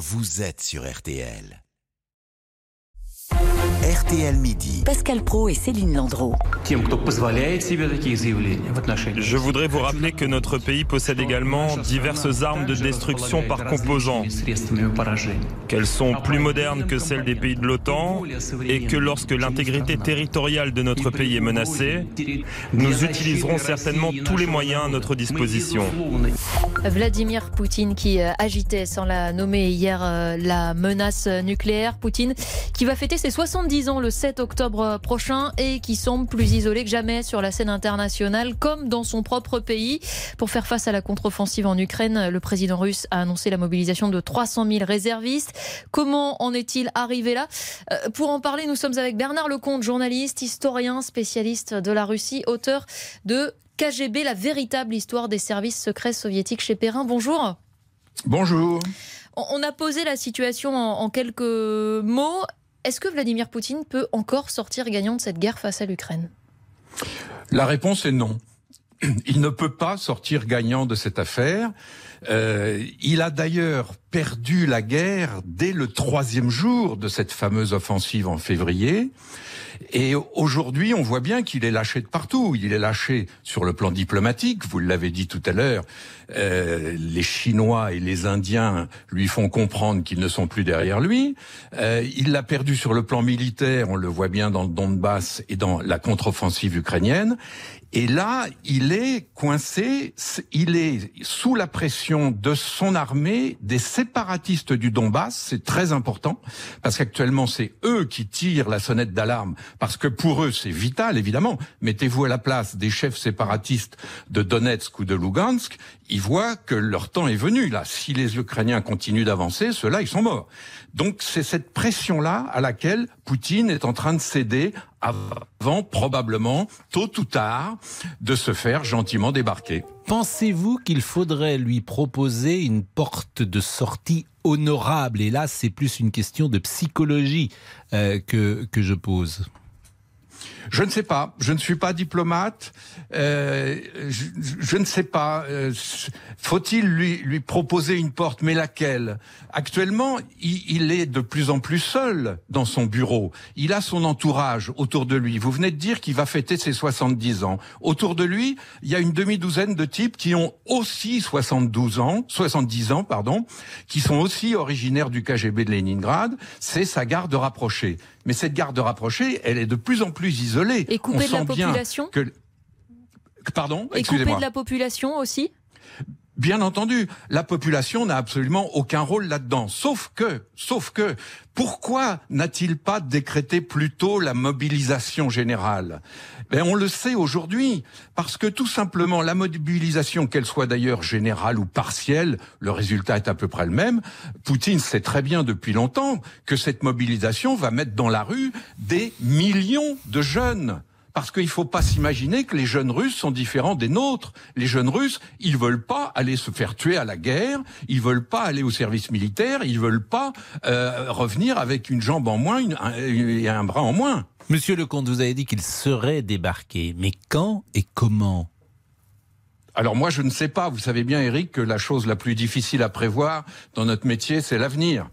vous êtes sur RTL. RTL Midi. Pascal Pro et Céline Landreau. Je voudrais vous rappeler que notre pays possède également diverses armes de destruction par composants, qu'elles sont plus modernes que celles des pays de l'OTAN et que lorsque l'intégrité territoriale de notre pays est menacée, nous utiliserons certainement tous les moyens à notre disposition. Vladimir Poutine qui euh, agitait sans la nommer hier euh, la menace nucléaire. Poutine qui va fêter ses 70 ans le 7 octobre prochain et qui semble plus isolé que jamais sur la scène internationale comme dans son propre pays. Pour faire face à la contre-offensive en Ukraine, le président russe a annoncé la mobilisation de 300 000 réservistes. Comment en est-il arrivé là? Euh, Pour en parler, nous sommes avec Bernard Lecomte, journaliste, historien, spécialiste de la Russie, auteur de KGB, la véritable histoire des services secrets soviétiques chez Perrin. Bonjour. Bonjour. On a posé la situation en quelques mots. Est-ce que Vladimir Poutine peut encore sortir gagnant de cette guerre face à l'Ukraine? La réponse est non. Il ne peut pas sortir gagnant de cette affaire. Euh, il a d'ailleurs perdu la guerre dès le troisième jour de cette fameuse offensive en février. Et aujourd'hui, on voit bien qu'il est lâché de partout. Il est lâché sur le plan diplomatique. Vous l'avez dit tout à l'heure. euh, les Chinois et les Indiens lui font comprendre qu'ils ne sont plus derrière lui. Euh, il l'a perdu sur le plan militaire. On le voit bien dans le Donbass et dans la contre-offensive ukrainienne. Et là, il est coincé, il est sous la pression de son armée, des séparatistes du Donbass, c'est très important, parce qu'actuellement c'est eux qui tirent la sonnette d'alarme, parce que pour eux c'est vital, évidemment. Mettez-vous à la place des chefs séparatistes de Donetsk ou de Lugansk, ils voient que leur temps est venu, là. Si les Ukrainiens continuent d'avancer, ceux-là, ils sont morts. Donc c'est cette pression-là à laquelle Poutine est en train de céder avant, probablement, tôt ou tard, de se faire gentiment débarquer. Pensez-vous qu'il faudrait lui proposer une porte de sortie honorable? Et là, c'est plus une question de psychologie euh, que, que je pose. Je ne sais pas. Je ne suis pas diplomate. Euh, je, je, ne sais pas. Euh, Faut-il lui, lui proposer une porte? Mais laquelle? Actuellement, il, il, est de plus en plus seul dans son bureau. Il a son entourage autour de lui. Vous venez de dire qu'il va fêter ses 70 ans. Autour de lui, il y a une demi-douzaine de types qui ont aussi 72 ans, 70 ans, pardon, qui sont aussi originaires du KGB de Leningrad. C'est sa garde rapprochée. Mais cette garde rapprochée, elle est de plus en plus isolée. Et coupée de la population que... Pardon Et coupée de la population aussi? Bien entendu, la population n'a absolument aucun rôle là-dedans. Sauf que, sauf que, pourquoi n'a-t-il pas décrété plus tôt la mobilisation générale? Ben, On le sait aujourd'hui, parce que tout simplement, la mobilisation, qu'elle soit d'ailleurs générale ou partielle, le résultat est à peu près le même. Poutine sait très bien depuis longtemps que cette mobilisation va mettre dans la rue des millions de jeunes. Parce qu'il ne faut pas s'imaginer que les jeunes Russes sont différents des nôtres. Les jeunes Russes, ils veulent pas aller se faire tuer à la guerre, ils veulent pas aller au service militaire, ils veulent pas euh, revenir avec une jambe en moins une, un, et un bras en moins. Monsieur Lecomte, vous avez dit qu'il serait débarqué, mais quand et comment? Alors moi, je ne sais pas. Vous savez bien, Eric, que la chose la plus difficile à prévoir dans notre métier, c'est l'avenir.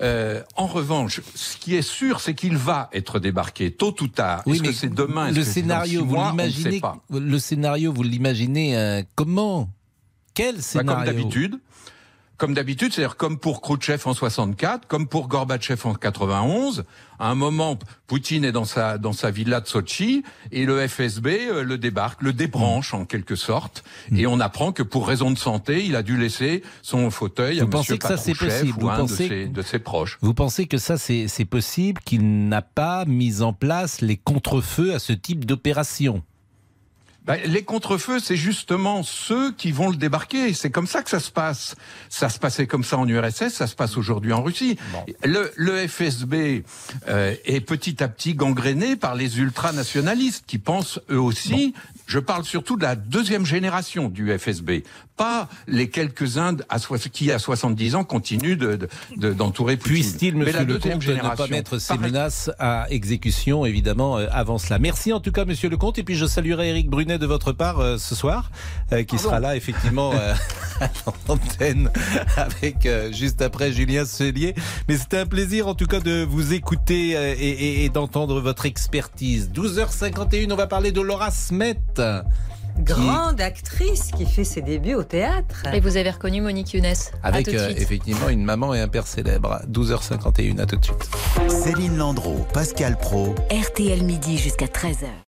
Euh, en revanche, ce qui est sûr, c'est qu'il va être débarqué tôt ou tard. Oui, Est-ce que c'est demain Le scénario, vous l'imaginez Le scénario, vous l'imaginez euh, comment? Quel scénario bah, Comme d'habitude. Comme d'habitude, c'est-à-dire comme pour Khrouchtchev en 64, comme pour Gorbatchev en 91. À un moment, Poutine est dans sa dans sa villa de Sochi et le FSB euh, le débarque, le débranche en quelque sorte, et on apprend que pour raison de santé, il a dû laisser son fauteuil vous à pensez que ça c'est possible? ou vous un pensez de, ses, de ses proches. Vous pensez que ça c'est possible qu'il n'a pas mis en place les contre-feux à ce type d'opération? Ben, les contre-feux, c'est justement ceux qui vont le débarquer. C'est comme ça que ça se passe. Ça se passait comme ça en URSS, ça se passe aujourd'hui en Russie. Bon. Le, le, FSB euh, est petit à petit gangréné par les ultranationalistes qui pensent eux aussi. Bon. Je parle surtout de la deuxième génération du FSB, pas les quelques-uns à qui à 70 ans continuent d'entourer de, de, Puisse-t-il, monsieur Lecomte, ne pas mettre ces menaces à exécution, évidemment, euh, avant cela. Merci en tout cas, monsieur Lecomte, et puis je saluerai Eric Brunet de votre part euh, ce soir, euh, qui sera là, effectivement, à l'antenne, avec juste après Julien Cellier. Mais c'était un plaisir, en tout cas, de vous écouter et, et d'entendre votre expertise. 12h51, on va parler de Laura Smet grande actrice qui fait ses débuts au théâtre. Et vous avez reconnu Monique Younes. Avec euh, effectivement une maman et un père célèbre. 12h51, à tout de suite. Céline Landreau, Pascal Pro. RTL midi jusqu'à 13h.